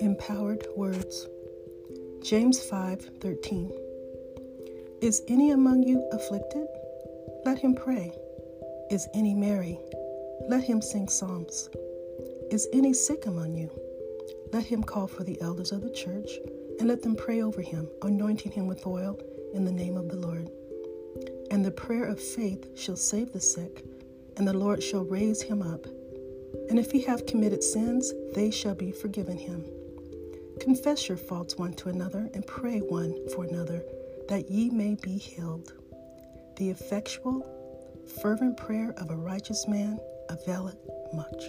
Empowered Words James 5:13 Is any among you afflicted? Let him pray. Is any merry? Let him sing psalms. Is any sick among you? Let him call for the elders of the church and let them pray over him, anointing him with oil in the name of the Lord. And the prayer of faith shall save the sick, and the Lord shall raise him up. And if he have committed sins, they shall be forgiven him. Confess your faults one to another and pray one for another that ye may be healed. The effectual, fervent prayer of a righteous man availeth much.